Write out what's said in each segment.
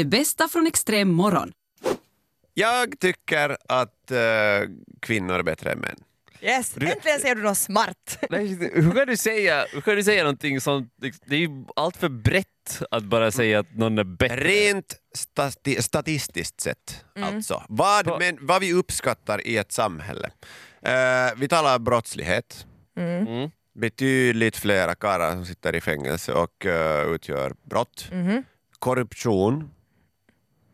Det bästa från extrem morgon. Jag tycker att eh, kvinnor är bättre än män. Yes, äntligen ser du något smart. Nej, hur, kan du säga, hur kan du säga någonting sånt? Det är ju allt för brett att bara säga att någon är bättre. Rent stati statistiskt sett, Mm. alltså. Vad, men, vad vi uppskattar i ett samhälle. Eh, vi talar brottslighet. Mm. Betydligt flera karlar som sitter i fängelse och eh, utgör brott. Mhm. Korruption.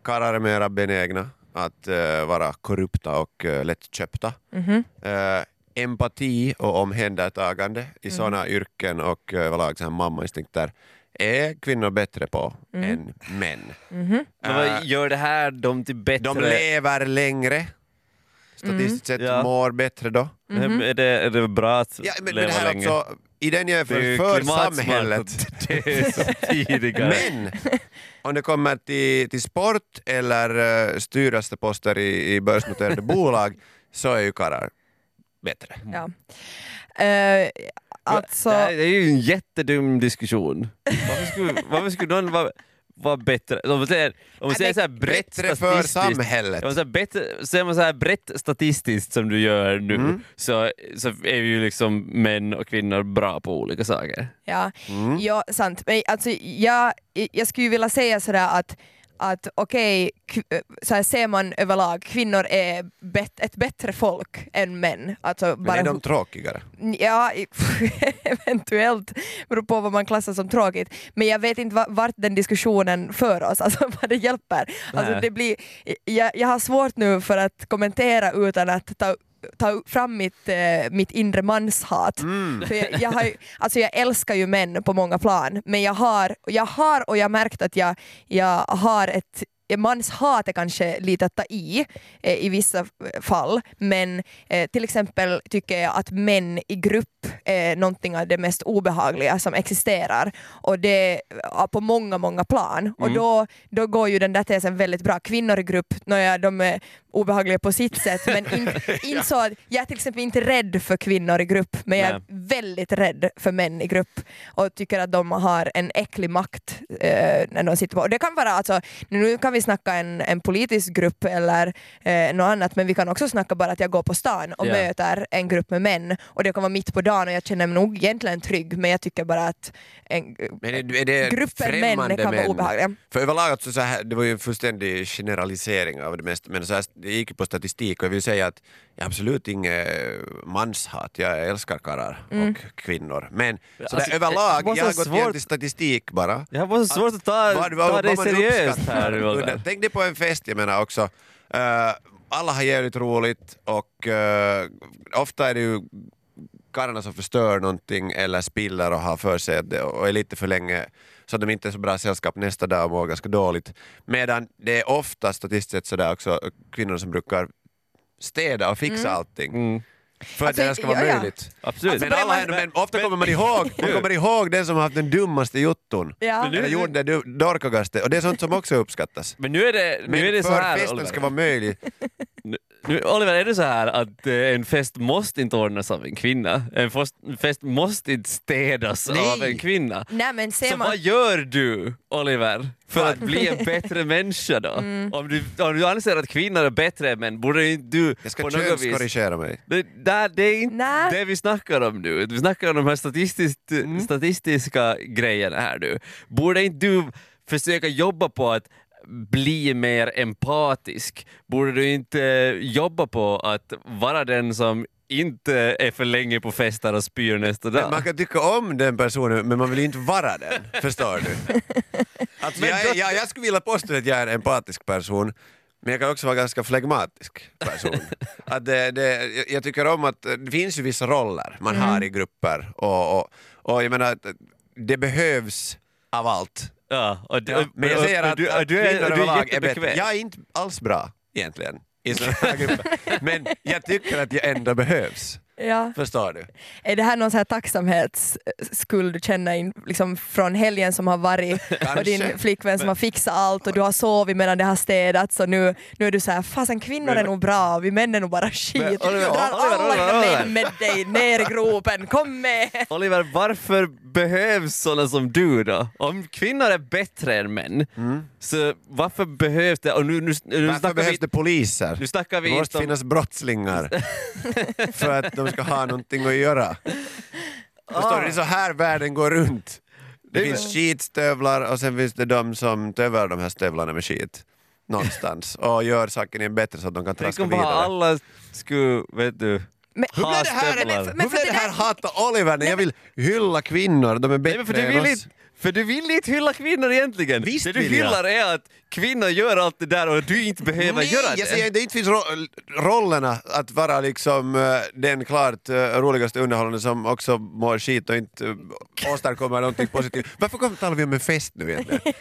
Karlar är mera benägna att eh, vara korrupta och uh, lättköpta. Mhm. Eh, empati och omhändertagande i Mm. sådana yrken och uh, överlag här mammainstinkter är kvinnor bättre på Mm. än män. Men Eh, vad gör det här dem till bättre? de lever längre. Statistiskt sett Ja. mår bättre då. Mhm. Är, det, är det bra att Ja, men, men leva det här länge? alltså, I den ju för samhället. Det är tidigare. Men om det kommer till, till sport eller uh, styrelseposter i, i börsnoterade bolag så är ju karlar bättre. Ja. Eh, alltså, det är ju en jättedum diskussion. Varför skulle, varför skulle någon vara, vara bättre? Om man säger, om man säger så här brett Bättre för samhället. Om man säger, bättre, säger man så här brett statistiskt som du gör nu Mm. så, så är ju liksom män och kvinnor bra på olika saker. ja, Mm. ja, sant. Men alltså, jag, jag skulle ju vilja säga sådär att att okej, så här ser man överlag, kvinnor är bet- ett bättre folk än män. Alltså Men är de tråkigare? Ja, eventuellt. Beror på vad man klassar som tråkigt. Men jag vet inte va- vart den diskussionen för oss, alltså vad det hjälper. Alltså, det blir, jag, jag har svårt nu för att kommentera utan att ta ta fram mitt, eh, mitt inre manshat. Mm. För jag, jag, har, alltså jag älskar ju män på många plan, men jag har, jag har och jag har märkt att jag, jag har ett Manshat är kanske lite att ta i eh, i vissa fall, men eh, till exempel tycker jag att män i grupp är någonting av det mest obehagliga som existerar och det ja, på många, många plan. Och då, då går ju den där tesen väldigt bra. Kvinnor i grupp, nåja, de är obehagliga på sitt sätt, men in, inså att jag är till exempel inte rädd för kvinnor i grupp, men jag är väldigt rädd för män i grupp och tycker att de har en äcklig makt eh, när de sitter på. Och det kan vara alltså, nu kan vi snacka en, en politisk grupp eller eh, något annat, men vi kan också snacka bara att jag går på stan och Ja. möter en grupp med män och det kan vara mitt på dagen och jag känner mig nog egentligen trygg, men jag tycker bara att en, Men är, är det gruppen män kan vara män? obehagliga. För överlag, alltså så här, det var ju en fullständig generalisering av det mesta, men så här, det gick ju på statistik och jag vill säga att jag har absolut inget manshat, jag älskar karlar Mm. och kvinnor. Men så Alltså, där, överlag, så jag har gått svårt- igenom till statistik bara. Jag har så svårt att ta, Vad- ta vad- dig seriöst här. Oliver. Tänk dig på en fest, jag menar också. Eh, alla har jävligt roligt och eh, ofta är det ju karlarna som förstör någonting eller spiller och har för sig det- och är lite för länge så de inte är så bra sällskap nästa dag och mår ganska dåligt. Medan det är ofta statistiskt sett sådär också kvinnor som brukar städa och fixa allting. Mm. För Alltså, att det ska vara ja, ja. möjligt. Absolut. Alltså, Men, alla, man- men ofta kommer man ihåg, man kommer ihåg den som har haft den dummaste jotton. Ja. Eller gjorde det dorkagaste. Och det är sånt som också uppskattas. Men nu är det, nu Men är det så för här festen Oliver. ska vara möjlig. Nu, Oliver, är det så här att eh, en fest måste inte ordnas av en kvinna? En fest, måste inte städas Nej. av en kvinna? Nej men ser Så man... vad gör du, Oliver, för att bli en bättre människa då? Mm. Om, du, om du anser att kvinnor är bättre än män, borde inte du Jag ska på något vis... mig. Det, där, det är inte Nej. det vi snackar om nu. Vi snackar om de här statistiskt, Mm. statistiska grejerna här nu. Borde inte du försöka jobba på att bli mer empatisk? Borde du inte jobba på att vara den som inte är för länge på fester och spyr nästa dag? Man kan tycka om den personen men man vill inte vara den. Förstår du? Alltså, jag, jag, jag skulle vilja påstå att jag är en empatisk person men jag kan också vara ganska flegmatisk person. Att det, det, jag- tycker om att det finns ju vissa roller man har i grupper och, och, och jag menar det behövs av allt. Ja, och, du- Ja, men jag säger att, du, att du är, kvinnor och du är överlag är bättre. Jag är inte alls bra egentligen i sådana här grupper. Men jag tycker att jag ändå behövs. Ja. Förstår du? Är det här någon så här tacksamhetsskuld du känner in, liksom från helgen som har varit och din flickvän som har fixat allt och du har sovit medan det har städats och nu, nu är du så här fasen kvinnor är nog bra, vi män är nog bara skit. Men, Oliver, Drar Oliver, alla Oliver, Oliver. män med dig ner i gropen, kom med! Oliver, varför behövs sådana som du då? Om kvinnor är bättre än män, så varför behövs det? Och nu, nu, nu, Varför behövs vi, det poliser? nu snackar vi Det måste om... finnas brottslingar för att de ska ha någonting att göra. Förstår du? Det är så här världen går runt. Det finns skitstövlar och sen finns det de som tövar de här stövlarna med skit någonstans och gör saken bättre så att de kan Tänk traska om bara vidare. alla skulle, vet du, Men, Hur blev det här, men hur för blev det här hata Oliver när jag vill hylla kvinnor, de är Nej, bättre men för, du än vill oss. inte, för du vill inte hylla kvinnor egentligen. Visst det du hyllar är att kvinnor gör allt det där och du inte behöver Nej, göra jag det. säger inte, det inte finns ro rollerna att vara liksom eh, den klart uh, roligaste underhållande som också mår skit och inte uh, åstadkommer någonting positivt. Varför talar vi om en fest nu egentligen?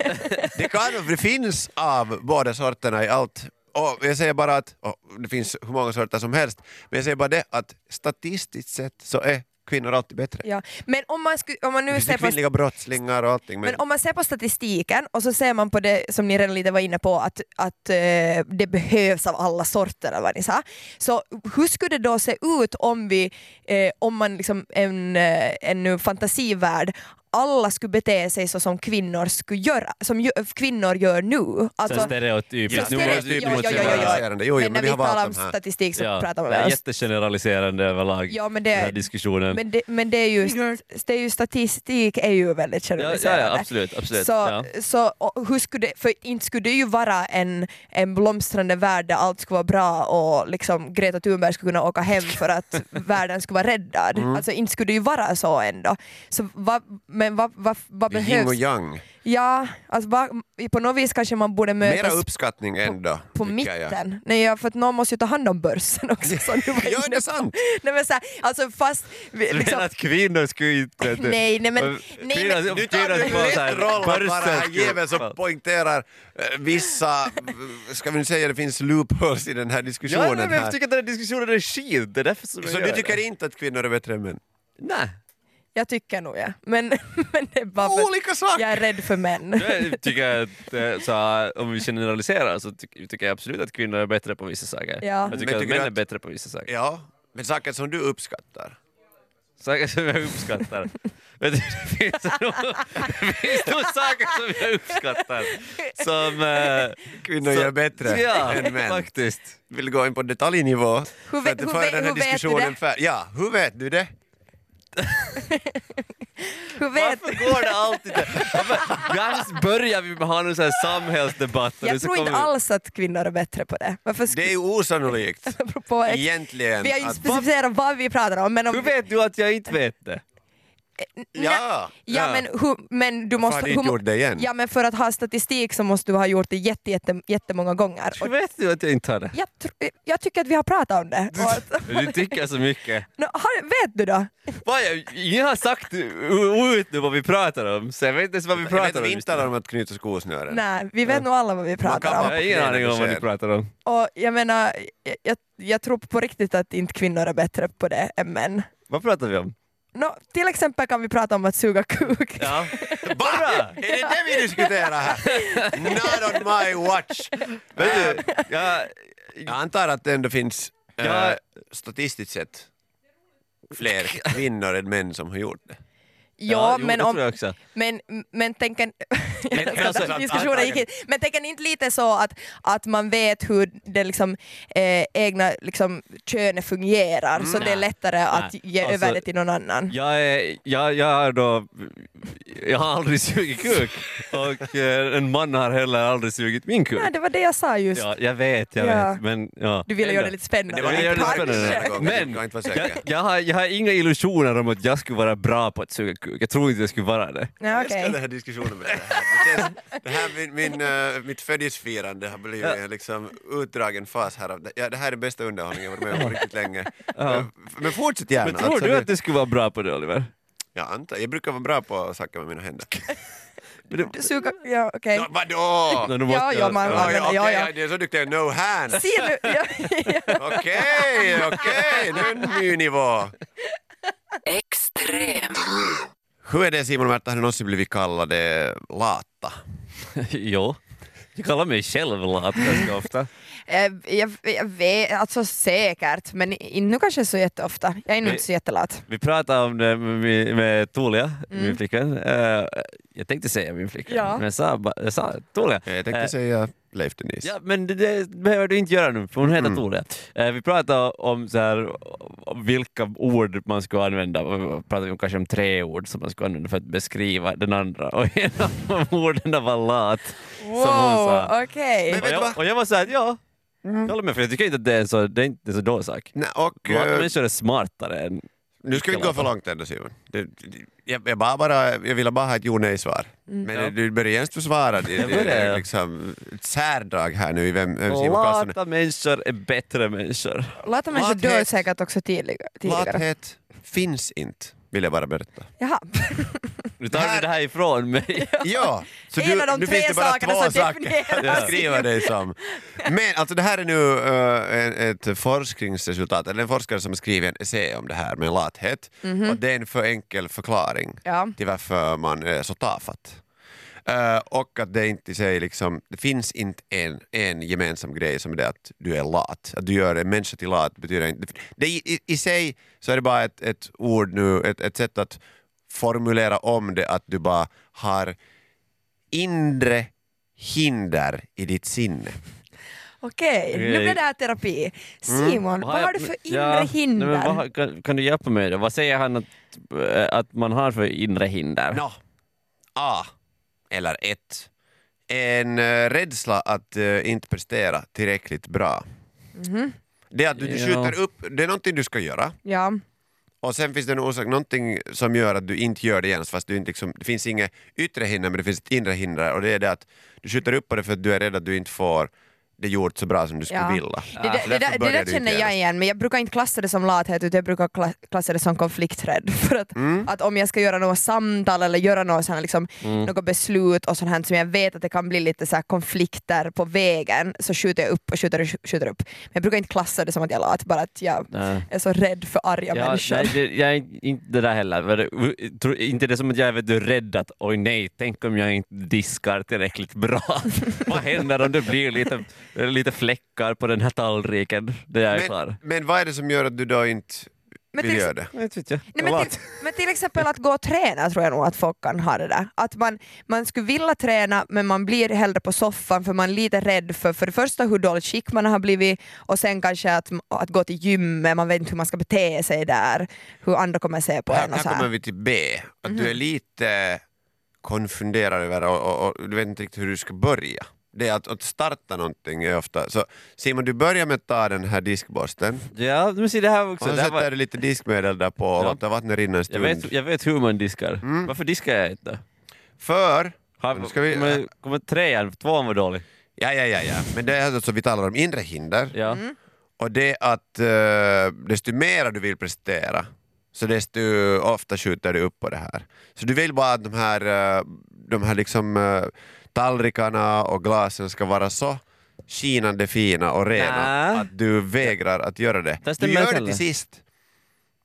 det, kan, det finns av båda sorterna i allt. Och jag säger bara att, det finns hur många sorter som helst, men jag säger bara det att statistiskt sett så är kvinnor alltid bättre. Ja. Men om man, sku, om man Det nu finns ser det på kvinnliga brottslingar och allting. Men, Men om man ser på statistiken och så ser man på det som ni redan lite var inne på att, att eh, det behövs av alla sorter eller vad ni sa. Så hur skulle det då se ut om vi, eh, om man liksom en, eh, en fantasivärld alla skulle bete sig så som kvinnor skulle göra, som ju, kvinnor gör nu. Så stereotypiskt. Ja, Nu stereo- måste- ja, ja, ja, vara- ja, ja. generaliserande. Jo, jo, men när vi vi har valt talar om statistik så Ja, pratar det man är om jättegeneraliserande överlag, Ja, men den här det, diskussionen. men det, men det är ju, det är ju statistik är ju väldigt ja, ja, generaliserande. ja, absolut. absolut. Så, ja. så och hur skulle det, för inte skulle det ju vara en, en blomstrande värld där allt skulle vara bra och liksom Greta Thunberg skulle kunna åka hem för att världen skulle vara räddad. Mm. Alltså inte skulle det ju vara så ändå. Så vad, men vad, vad, vad Det är yin och behövs? yang. Ja, alltså vad, på något vis kanske man borde Mera mötas uppskattning ändå. på jag. mitten. Nej, ja, för att någon måste ju ta hand om börsen också. Som du var Ja, det är på. sant. Nej, men så här, alltså fast... Liksom, att kvinnor skulle inte... Nej, nej, men- nej, kvinnor- men- Nu tar du lätt roll börsen jäveln som poängterar eh, vissa, ska vi nu säga det finns loopholes i den här Ja, diskussionen men jag tycker att den här diskussionen är skit, det är därför som jag Så gör du tycker det. inte att kvinnor är bättre än män? Nej. Jag tycker nog ja. Men, men det är bara för att Olika saker! jag är rädd för män. Jag tycker att, eh, så, här, om vi generaliserar så ty- tycker jag absolut att kvinnor är bättre på vissa saker. Ja. Jag Men tycker att tycker män du är att- bättre på vissa saker. Ja, men saker som du uppskattar. Saker som jag uppskattar. Vet du, det finns nog, det finns nog saker som jag uppskattar. Som... eh, Kvinnor gör bättre ja, än män. faktiskt. Vill gå in på detaljnivå Hur att hur här hur vet du diskussionen det? fär- Ja, hur vet du det? Hur vet Varför går det alltid Annars börjar vi ha någon sån samhällsdebatt. Jag tror inte vi- alls att kvinnor är bättre på det. Varför Det är ju osannolikt. apropå Egentligen. vi har ju att- specificerat vad vi pratar om. Men om Hur vet du att jag inte vet det? Ja! Ja, Ja. Men, hur, men du måste... du mo- gjort det igen? Ja men för att ha statistik så måste du ha gjort det jätte, jätte, jättemånga gånger. Och vet du att jag inte har det? jag, jag tycker att vi har pratat om det. Att, Du tycker så mycket. Nå, har, vet du då? Vad, jag, jag har sagt ut nu vad vi pratar om, så jag vet inte ens vad vi Jag vet pratar att vi om. inte talar om att knyta skosnören. Nej, vi vet nog alla vad vi pratar om. Jag har ingen aning om vad ni pratar om. Och jag menar, jag, jag, jag tror på riktigt att inte kvinnor är bättre på det än män. Vad pratar vi om? Nå, till exempel kan vi prata om att suga kuk. Ja. Va? Är det det vi diskuterar här? Not on my watch! Vet du, jag, Jag antar att det ändå finns Ja. äh, statistiskt sett fler kvinnor än män som har gjort det. Ja, jo, men, det om, men, men tänk en, men alltså, diskussionen gick hit. Men tänk en inte lite så att, att man vet hur det liksom, eh, egna liksom, könet fungerar så det är lättare att ge Alltså, över det till någon annan. Jag, är, jag, jag har då, jag har aldrig sugit kuk och eh, en man har heller aldrig sugit min kuk. Nej, det var det jag sa just. Ja, jag vet, jag Ja. vet. Men, ja. Du ville göra det lite spännande. Det var Jag Tack. spännande. Men jag, jag, har, jag har inga illusioner om att jag skulle vara bra på att suga kuk. Jag tror inte jag skulle vara det. Ja, Jag okej. älskar den här diskussionen med det här. Det, känns, det här min, min, eh, mitt födelsedagsfirande har blivit en liksom utdragen fas här. av det- Ja, det här är bästa underhållningen jag varit med om på riktigt länge. Men, men fortsätt gärna. Men tror Alltså, du det- att du skulle vara bra på det Oliver? Jag antar, jag brukar vara bra på saker med mina händer. Du Suga, ja, okej. Ja, vadå? Du Ja, ja, man- Ja, ja, ja, okej, ja. det är så duktig jag är. No hands. Se nu! Ja, ja. Okej, okej, nu är en ny nivå. Extrem. Hur är det Simon och Märta, har ni någonsin blivit kallade lata? jo. Jag kallar mig själv lat ganska ofta. Eh, Jag, jag vet, alltså säkert, men inte nu kanske så jätteofta. Jag är nog inte så jättelat. Vi pratade om det med, med Tulia, Mm. min flickvän. Eh, jag tänkte säga min flickvän, Ja. men jag sa, jag sa Tulia. Jag tänkte Eh, säga Leif Denise. Ja, men det, det behöver du inte göra nu, för hon heter Mm. Tulia. Eh, vi pratade om, så här, om vilka ord man ska använda, vi pratade om kanske om tre ord som man ska använda för att beskriva den andra. Och en av de orden var lat. som hon sa. Wow. Men- Och jag, och jag var såhär, ja, jag håller med, för jag tycker inte att det är en så, det är inte en så dålig sak. Nej, och, eh, människor är smartare än... nu ska vi inte gå för långt ändå Simon. Det, det- jag, jag, bara, bara, jag ville bara ha ett jo nej-svar. Men Ja. du börjar genast försvara det. Jag Det är liksom ett särdrag här nu i vem, vem Simon Karlsson Lata människor är bättre människor. Lata människor dör säkert också tidigare. Lathet finns inte, vill jag bara berätta. Jaha. Nu tar Här- du det här ifrån mig. Ja, så En du, av de nu tre finns det bara sakerna två som saker att beskriva dig som. Men alltså det här är nu en- ett forskningsresultat, eller en forskare som har skrivit en essä om det här med lathet och det är en för enkel förklaring Ja. till varför man är så tafatt. Eh, och att det inte sig liksom, det finns inte en, en gemensam grej som är det att du är lat. Att du gör en människa till lat betyder inte... Det, i, i, I sig så är det bara ett, ett ord nu, ett, ett sätt att formulera om det att du bara har inre hinder i ditt sinne. Okej, nu Okej. blir det här terapi. Simon, vad har du för inre Ja, hinder? Nej, men vad, kan, kan du hjälpa mig då? Vad säger han att, äh, att man har för inre hinder? Nå, A. Eller ett. En uh, rädsla att eh, inte prestera tillräckligt bra. Det är att du, du Ja. skjuter upp, det är någonting du ska göra Ja. och sen finns det en orsak, någonting som gör att du inte gör det igen fast du inte liksom, det finns inget yttre hinder men det finns ett inre hinder och det är det att du skjuter upp på det för att du är rädd att du inte får det gjort så bra som du skulle Ja. vilja. Det, det, där, det börjar där känner jag igen, men jag brukar inte klassa det som lathet utan jag brukar kla- klassa det som konflikträdd. För att, Mm. att om jag ska göra något samtal eller göra något, sånt, liksom, något beslut och sånt här, som jag vet att det kan bli lite så här konflikter på vägen så skjuter jag upp och skjuter skjuter upp. Men jag brukar inte klassa det som att jag är lat, bara att jag Nej. är så rädd för arga Ja, människor. nej, det, jag är inte det där heller. Men det- tror- Inte det som att jag är vet du, rädd att oj nej, tänk om jag inte diskar tillräckligt bra. Vad händer om det blir lite, lite fläckar på den här tallriken när jag är klar? Men, men vad är det som gör att du då inte Men vill till- göra det? Jag vet inte. Nej, men, till, men till exempel att gå och träna tror jag nog att folk kan ha det där. Att man, man skulle vilja träna men man blir hellre på soffan för man är lite rädd för för det första hur dåligt skick man har blivit och sen kanske att, att gå till gymmet, man vet inte hur man ska bete sig där, hur andra kommer se på Här, en och här så kommer här. vi till B, att Mhm. du är lite konfunderad över och, och, och du vet inte riktigt hur du ska börja. Det är att, att starta någonting är ofta... Så Simon, du börjar med att ta den här diskborsten Ja, men se det här och också. så Det här sätter var, du lite diskmedel där på och Ja. låter vattnet rinna en jag, stund. vet, jag vet hur man diskar. Mm. Varför diskar jag inte? För... Har, Nu ska vi- kommer, kommer trean, tvåan var dålig. Ja, ja, ja, ja. Men det är alltså vi talar om inre hinder Ja. Mm. och det att uh, desto mer du vill prestera så desto ofta skjuter du upp på det här. Så du vill bara att de här, eh, de här liksom, eh, tallrikarna och glasen ska vara så skinande fina och rena Nä. att du vägrar att göra det. Du gör det till sist,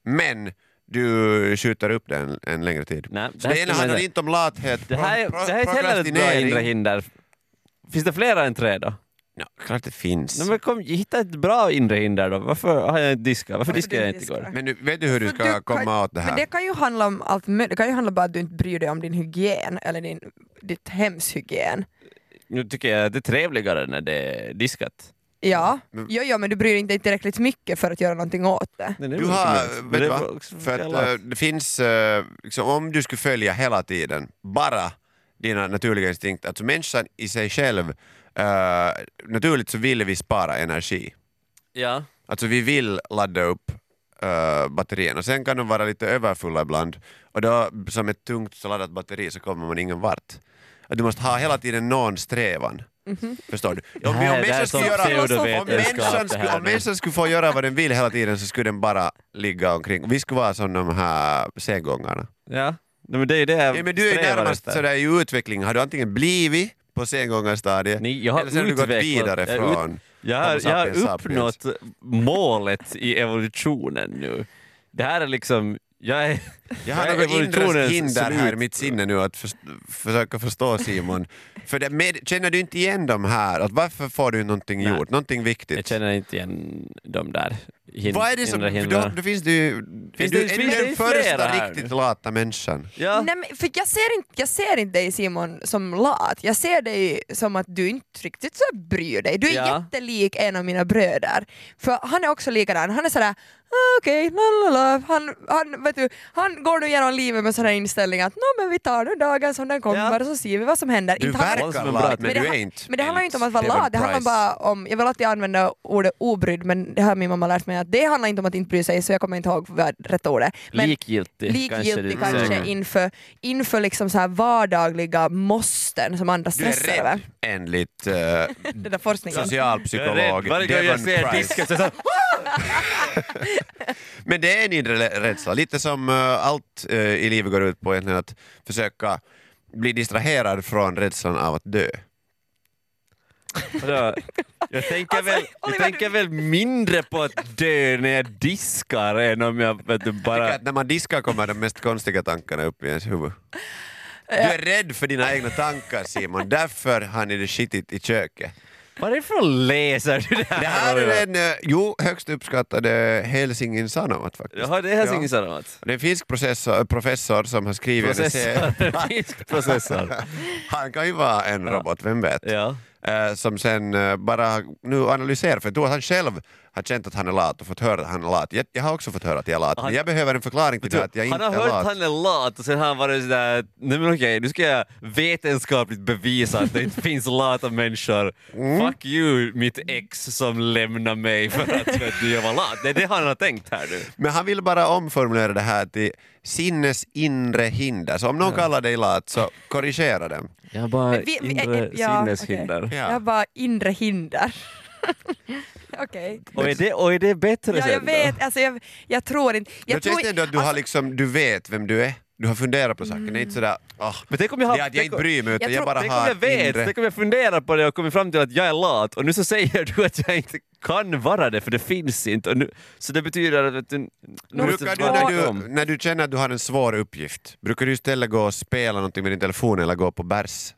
men du skjuter upp det en, en längre tid. Nej, så det ena handlar inte. om lathet, Det här, pro- det här är inte heller ett bra inre hinder. Finns det flera än tre då? Ja, klart det finns. Nej, men kom, hitta ett bra inre hinder då. Varför har jag inte diskat? Varför Varför diskar jag inte diskar? igår? Men nu, vet du hur du ska du kan- komma åt det här? Men det kan ju handla om allt möjligt. Det kan ju handla bara att du inte bryr dig om din hygien eller din, ditt hemshygien. Nu tycker jag att det är trevligare när det är diskat. Ja, Men- jo, jo, men du bryr dig inte tillräckligt mycket för att göra någonting åt det. Nej, det Du har, inte vet du det vad? För att eh, det finns, eh, liksom, om du skulle följa hela tiden bara dina naturliga instinkter, alltså människan i sig själv, eh, naturligt så vill vi spara energi. Ja. Alltså vi vill ladda upp uh, batterierna, sen kan de vara lite överfulla ibland och då som ett tungt så laddat batteri så kommer man ingen vart. Att du måste ha hela tiden någon strävan. Förstår du? Om, här- om, människan skulle göra, om, människan skulle, om människan skulle få göra vad den vill hela tiden så skulle den bara ligga omkring. Vi skulle vara som de här sengångarna. ja. Nej, men det är det jag Ja, men du är strävar närmast sådär i utveckling, har du antingen blivit på sengångarstadiet Nej, jag har eller så har du gått vidare har ut- från Jag har, jag har uppnått målet i evolutionen nu. Det här är liksom, Jag är, Jag har är något inre hinder här i mitt sinne nu att förs- försöka förstå Simon. För det, med, känner du inte igen dem här? Att varför får du någonting Nej. gjort? Någonting viktigt? Jag känner inte igen de där hin- Vad är det som... För då, då finns det ju... Finns är du, det- är finns du det den första riktigt lata människan? Ja. Nej, men, för jag, ser inte, jag ser inte dig Simon som lat, jag ser dig som att du inte riktigt så bryr dig. Du är Ja. jättelik en av mina bröder. För han är också likadan, han är sådär ah, okej, lalala. Han, han, vet du, han går nu genom livet med sån här inställning att "Nå, men vi tar nu dagen som den kommer Ja. och så ser vi vad som händer. Du Inte verkar är lat, Men men det du är inte. Men det handlar ju inte om att vara lat, det handlar Price. bara om, jag vill alltid använda ordet obrydd men det har min mamma lärt mig att det handlar inte om att inte bry sig så jag kommer inte ihåg vad rätt ord är. Men Likgiltig, likgiltig kanske. kanske, du säger. inför, inför liksom så här vardagliga måsten som andra Du är stressar över. rädd enligt uh, Den där forskningen. Jag är socialpsykolog rädd. Varje gång jag Devon ser Price. disken är så Men det är en inre rädsla, lite som eh, allt eh, i livet går ut på egentligen att försöka bli distraherad från rädslan av att dö. Jag tänker, Alltså, väl, jag Oliver, tänker väl mindre på att dö när jag diskar än om jag vet du, bara... att när man diskar kommer de mest konstiga tankarna upp i ens huvud. Du är rädd för dina egna tankar Simon, därför har ni det skitigt i köket. Varifrån läser du det här? Det här är den eh, jo, högst uppskattade Helsingin Sanomat faktiskt. Jaha, det är Helsingin Sanomat. Det är en finsk processor, professor som har skrivit en Processor. serie. Finsk processor. Han kan ju vara en robot, vem vet? Ja. Eh, som sen eh, bara nu analyserar, för jag tror att han själv har känt att han är lat och fått höra att han är lat. Jag, jag har också fått höra att jag är lat, Han- men jag behöver en förklaring till det att jag han inte har är hört lat. att han är lat och sen har han varit sådär, nej men okej, nu ska jag vetenskapligt bevisa att det inte finns lata människor. Mm. Fuck you mitt ex som lämnar mig för att du, jag var lat. Det är det han har tänkt här nu. Men han vill bara omformulera det här till sinnes inre hinder. Så om någon kallar dig lat så korrigera dem. Jag har bara Vi- vi- inre ja, sinneshinder. okej. Ja. Jag har bara inre hinder. Okej. Och, är det, och är det bättre Ja, sen jag då? vet, alltså jag, jag tror inte... Jag Men tror, det ändå att du, har alltså, liksom, du vet vem du är? Du har funderat på saken, det är inte sådär oh, Men tänk om jag har... det är att jag tänk inte om- bryr mig utan Jag jag, tror- bara Tänk om har jag vet, inre... tänk om jag funderar på det och kommer fram till att jag är lat och nu så säger du att jag inte kan vara det för det finns inte. Och nu, så det betyder att du, nu Brukar du, jag när, du, om. när du känner att du har en svår uppgift, brukar du istället gå och spela någonting med din telefon eller gå på bärs?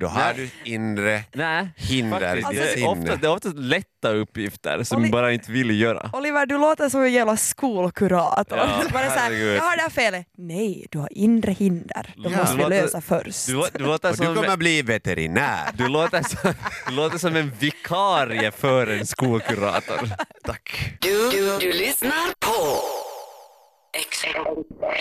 Då har du inre Nej, hinder i ditt det, är ofta, sinne. det är ofta lätta uppgifter som Oli- bara inte vill göra. Oliver, du låter som en jävla skolkurator. Ja, Bara så här, jag har det här felet. Nej, du har inre hinder. De Ja. måste vi lösa först. Du, du, låter Och du som, kommer bli veterinär. du, låter som, du låter som en vikarie för en skolkurator. Tack. Du, du, du lyssnar på Ex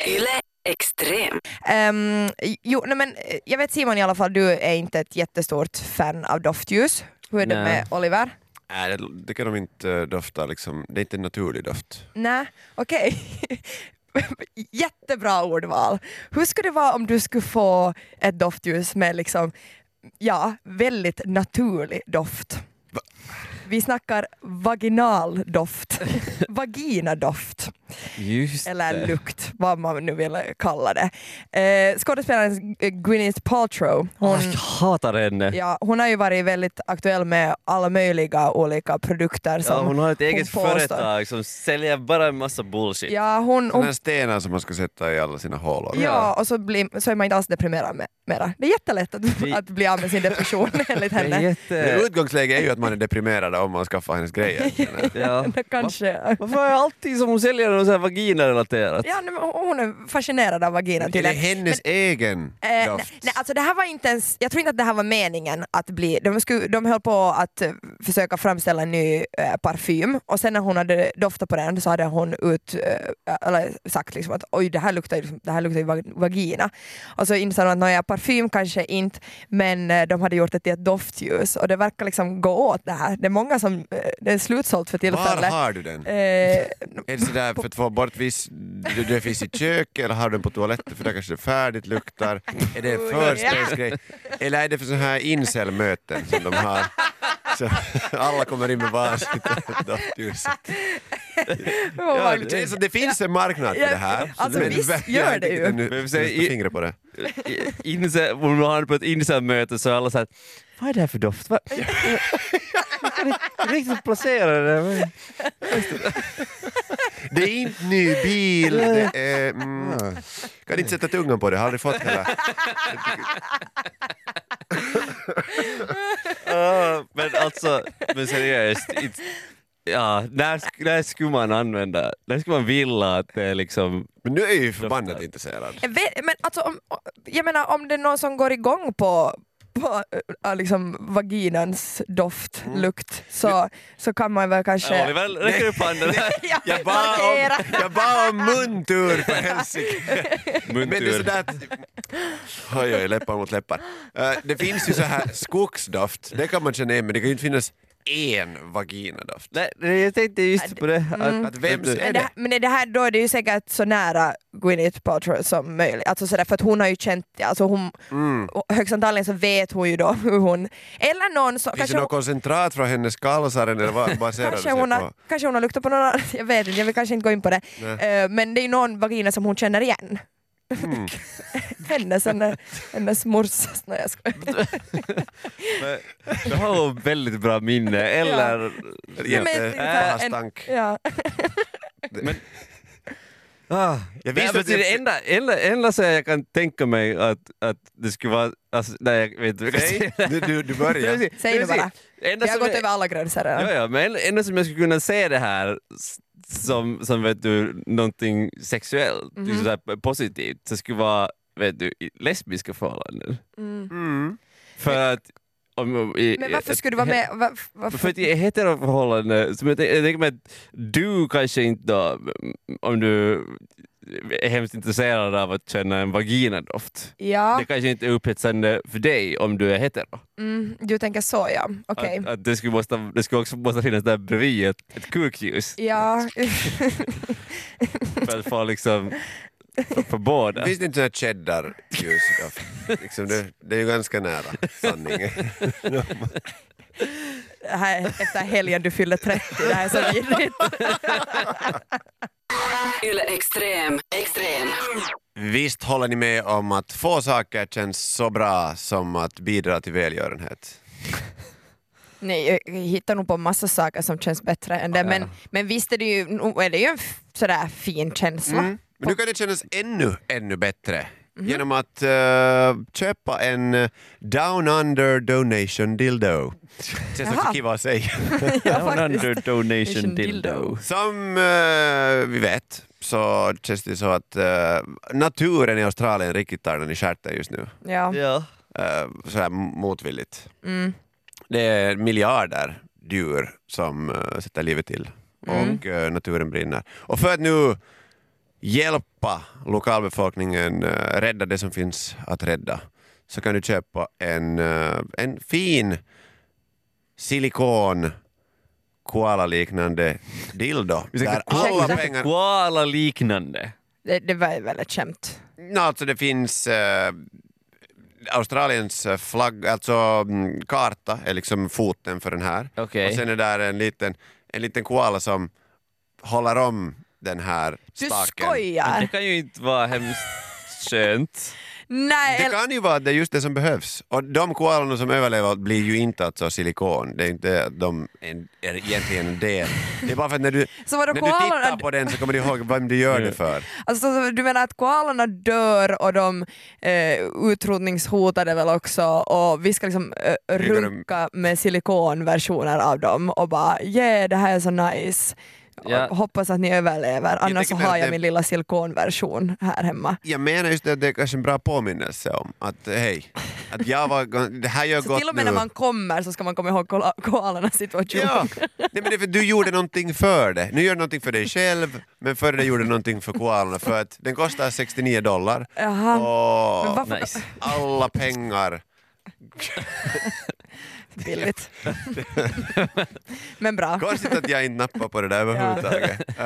Yle Extrem. Ehm, jo, nej, men eh, jag vet Simon i alla fall, du är inte ett jättestort fan av doftljus. Hur är det Nej. med Oliver? Nej, det, det kan de inte dofta, liksom. det är inte en naturlig doft. Nej, okej. Jättebra ordval. Hur skulle det vara om du skulle få ett doftljus med liksom, ja, väldigt naturlig doft? Vi snackar vaginal doft, vaginadoft Just eller det. lukt, vad man nu vill kalla det. Eh, skådespelaren Gwyneth Paltrow, hon, Åh, jag hatar henne. ja, hon har ju varit väldigt aktuell med alla möjliga olika produkter som Ja, hon har ett eget företag som säljer bara en massa bullshit. Ja, hon, hon stenar som man ska sätta i alla sina hålor. Ja, och så, blir, så är man inte alls deprimerad med, mera. Det är jättelätt att, Vi- att bli av med sin depression enligt Det är henne. jätte... Men utgångsläget är ju att man är deprimerad om man skaffar hennes grejer. Ja. Kanske. Varför är alltid som hon säljer något vagina-relaterat? Ja, hon är fascinerad av vaginan Det är hennes egen Eh, nej, doft. nej, alltså det här var inte ens, jag tror inte att det här var meningen att bli, de, skulle, de höll på att eh, försöka framställa en ny eh, parfym och sen när hon hade doftat på den så hade hon ut, eh, eller sagt liksom att oj det här luktar, ju liksom- det här luktar ju vagina. Och så insåg de att nåja, parfym kanske inte men eh, de hade gjort det till ett doftljus och det verkar liksom gå åt det här. Det är många som, det är slutsålt för Var tillfället. har du den? Är det sådär för att få bort viss... Du, du finns i köket eller har du den på toaletten för där kanske det färdigt luktar? Är det en förstensgrej? Eller är det för sådana här incelmöten som de har? Så alla kommer in med varsitt doftljus. ja, Det känns som det finns en marknad för det här. Alltså, men visst gör det ju. i- fingret på det. Om man har på ett insändmöte så är alla såhär, vad är det här för doft? Vad, Riktigt placera det. men- Det är inte ny bil, det är... Mm, kan inte sätta tungan på det, har aldrig fått heller. Ja, men alltså, men seriöst. Inte, ja, när, när skulle man använda, när skulle man vilja att det är liksom... Men nu är jag ju förbannat intresserad. Jag, vet, men alltså, om, jag menar om det är någon som går igång på på äh, liksom vaginans doft, lukt, så, så kan man väl kanske... Oliver, räcker upp handen här. Ja, Jag bad om, jag bad om muntur för helsike. Men det är Muntur. sådär att... Oj, oj, läppar mot läppar. Eh, det finns ju så här skogsdoft, det kan man känna igen, men det kan ju inte finnas en vaginadoft. Nej, nej, jag tänkte just på det. Att, Att vems är Men, det? det, men det här, då är det ju säkert så nära Gwyneth Paltrow som möjligt. Alltså sådär, för att hon har ju känt, alltså hon, Mm. högst antagligen så vet hon ju då hur hon, eller någon som, Finns kanske, det något koncentrat från hennes kalsaren eller vad baserar det kanske, hon har, på? kanske hon har luktat på någon jag vet inte, jag vill kanske inte gå in på det. Eh, men det är ju någon vagina som hon känner igen. Mm. hennes, hennes, hennes morsas, nej jag skojar. Men Du har ett väldigt bra minne, eller... Nej, men- Jättepastank. Ja. Ah, Jag Nej, visste men att det jag- enda, enda, enda så jag kan tänka mig att, att det skulle vara... Alltså, nej, jag vet inte vad jag ska Säg, säga. du, du, du börjar. Säg det bara. Enda Vi har gått jag- över alla gränser redan. Ja, ja, men enda som jag skulle kunna se det här som, som vet du, någonting sexuellt, liksom så här positivt, så skulle vara vet du, i lesbiska förhållanden. Mm. Mm. För att... Om, om, i, Men varför skulle du vara med? Var, varför? För att i heteroförhållande, som jag, tänker- jag tänker mig att du kanske inte då, om du är hemskt intresserad av att känna en vaginadoft, Ja, det kanske inte är upphetsande för dig om du är hetero. mm, du tänker så ja. Okej. Att, att det, skulle måste, det skulle också måste finnas där bredvid ett, ett kukljus Ja, för att få liksom för, för båda. Finns det inte här cheddar-ljus? liksom det, det är ju ganska nära sanningen. det här, efter helgen du fyller 30, det här är så vidrigt. Yle Extrem. Extrem. Visst håller ni med om att få saker känns så bra som att bidra till välgörenhet? Nej, jag hittar nog på massa saker som känns bättre än det, men, men visst är det ju, är det ju en sådär fin känsla. Mm. Men nu kan det kännas ännu, ännu bättre genom att eh, köpa en eh, Down Under Donation Dildo. Känns också kiva att säga. Ja, Down under donation dildo. Som eh, vi vet så känns det så att eh, naturen i Australien riktigt tar den i stjärten just nu. Ja. Ja. Uh, sådär motvilligt. Mm. Det är miljarder djur som sätter livet till och eh, naturen brinner. Och för att nu hjälpa lokalbefolkningen uh, rädda det som finns att rädda så kan du köpa en, eh, en fin silikon koala-liknande dildo. Där alla pengar... Koala-liknande. Det, det var väl ett skämt. No, alltså det finns eh, Australiens eh, flagg, alltså mm, karta är liksom foten för den här. Okej. Och sen är där en liten, en liten koala som håller om den här Du staken. Det skojar! kan ju inte vara hemskt skönt. Nej, Det kan ju vara att det är just det som behövs. Och de koalorna som överlever blir ju inte alltså silikon. Det är inte att de är, egentligen en del. Det är bara för att när du, när du tittar på den så kommer du ihåg vem du gör det för. alltså, så du menar att koalorna dör och de eh, utrotningshotade väl också och vi ska liksom eh, runka med silikonversioner av dem och bara yeah det här är så nice. Ja. Hoppas att ni överlever, annars så har jag det- min lilla silikonversion här hemma. Jag menar just det att det är kanske en bra påminnelse om att hej, att jag var, det här gör Så gott till och med nu. när man kommer så ska man komma ihåg koalornas situation. Ja, Nej, men det är för du gjorde någonting för det. Nu gör du någonting för dig själv, men före det gjorde du någonting för koalorna för att den kostar 69 dollar Jaha. och Nice. alla pengar billigt? men bra. Konstigt att jag inte nappar på det där överhuvudtaget. Uh,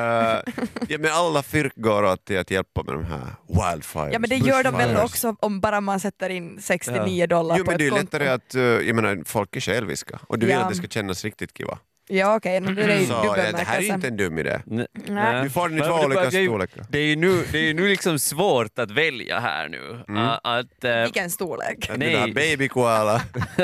ja, men alla fyrk går åt till att hjälpa med de här wildfires. Ja men det gör de väl också om bara man sätter in 69 dollar Jo på men det är ett ju konto. lättare att, uh, jag menar folk är själviska och du vill Ja. att det ska kännas riktigt kiva. Ja okej, okay, det är Så ja, det här är ju inte en dum idé. Nej. Du får den i Men två det- olika det är ju- storlekar. Det är ju nu, det är nu liksom svårt att välja här nu. Mm. Att, eh, Vilken storlek? Den Nej. där baby koala.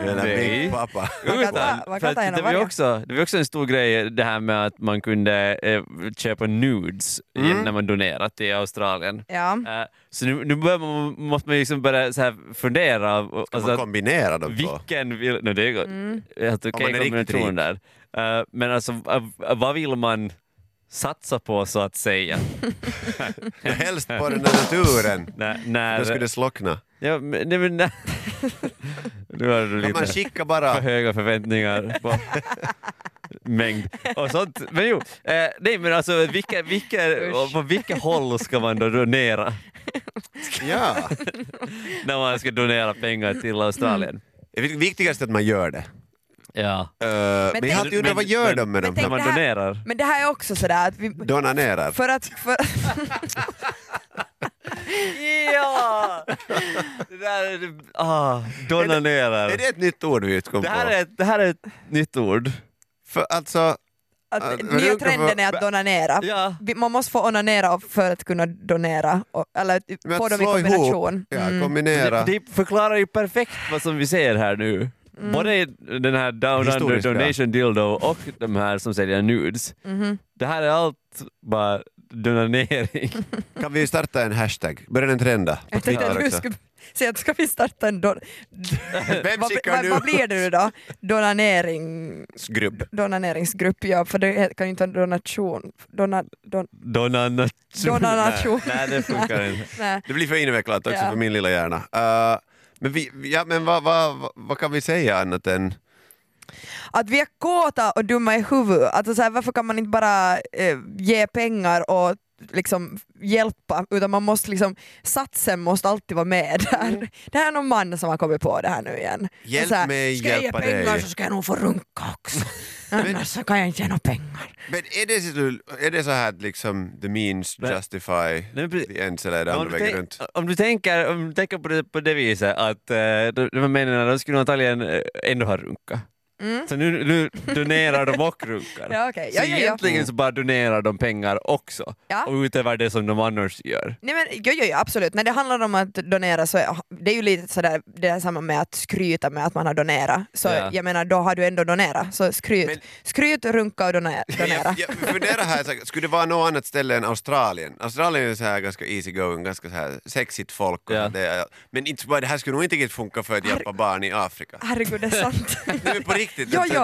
Eller Nej. Big Papa. Utan, man för det, var också, det var också en stor grej det här med att man kunde eh, köpa nudes Mm. när man donerat till Australien. Ja. Eh, så nu, nu man, måste man liksom börja så här fundera. Ska alltså, man kombinera de två? vilken vill... No, det är Mm. helt okej riktigt kombination där. Eh, men alltså, eh, vad vill man satsa på så att säga? Helst på den där naturen. när, när, Då skulle det slockna. ja, men, nej, men. Nu har du Kan man lite skicka för bara... höga förväntningar på mängd och sånt. Men jo, eh, nej men alltså vilka, vilka, på vilka håll ska man då donera Ja. när man ska donera pengar till Australien? Det är viktigast att man gör det. Ja. Uh, men, tänk- jag har alltid undrat, vad gör men- de med men de När man donerar. Men det här är också sådär att vi, Donanerar? för att, för, Ja! Det där är... det- Ah, donanerar. Är det ett nytt ord vi kom Det här på? är, ett- det här är ett nytt ord. För, alltså, att nya trenden är att donera. Ja. Man måste få onanera för att kunna donera, eller Men få dem i kombination. ihop, ja, Mm. kombinera. Det, det förklarar ju perfekt vad som vi ser här nu. Mm. Både den här Down Under Historiskt bra. Donation Dildo och de här som säljer nudes. Mhm. Det här är allt bara donering. Kan vi starta en hashtag? Börja den trenda på Jag tänkte Twitter att du också. skulle säga att ska vi starta en don... Vem vad, skickar vad, nu? vad blir det nu då? Donanering... Grupp. Donaneringsgrupp, ja, för det kan ju inte vara donation. Dona, don, Donation. Donation. Nej, nej, det funkar inte. Det blir för invecklat också Ja. för min lilla hjärna. Uh, men vi, ja, men vad, vad, vad, vad kan vi säga annat än... Att vi är kåta och dumma i huvudet. Alltså så här, varför kan man inte bara eh, ge pengar och liksom hjälpa, utan man måste liksom, satsen måste alltid vara med där. Det här är någon man som har kommit på det här nu igen. Hjälp så här, mig ska jag ge hjälpa pengar dig. så ska jag nog få runka också. Annars så kan jag inte ge några pengar. Men är det, så- är det så här att liksom the means Men- justify Nej, men precis. the ends eller är det Om andra du, vägen runt? om du tänker, om du tänker på, det, på det viset att eh, de, de här männen de skulle antagligen eh, ändå ha runka. Mm. Så nu, nu donerar de och runkar. Ja. Så Ja, ja, ja. egentligen så bara donerar de pengar också. Ja. Och utöver det som de annars gör. Nej men jo, jo, absolut, när det handlar om att donera så det är ju lite sådär, det är samma med att skryta med att man har donerat. Så Ja. jag menar, då har du ändå donerat. Så skryt, Men- skryt runka och donera. donera. Jag, jag funderar här, så skulle det vara något annat ställe än Australien? Australien är så här ganska easy going, ganska så här sexigt folk. Och Ja. det, men inte, det här skulle nog inte funka för att hjälpa barn i Afrika. Herregud, det är sant. Riktigt. jo, jo.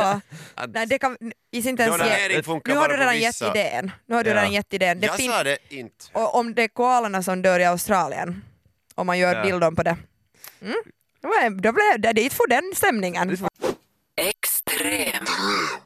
att Nej, det kan, i inte ens ge, nu har du redan gett idén. Nu har du Ja. redan gett idén. Det Jag fin- sa det inte. och om det är koalarna som dör i Australien, om man gör Ja. dildon på det. Mm. Då blev- Då blev det, dit får den stämningen. Extrem.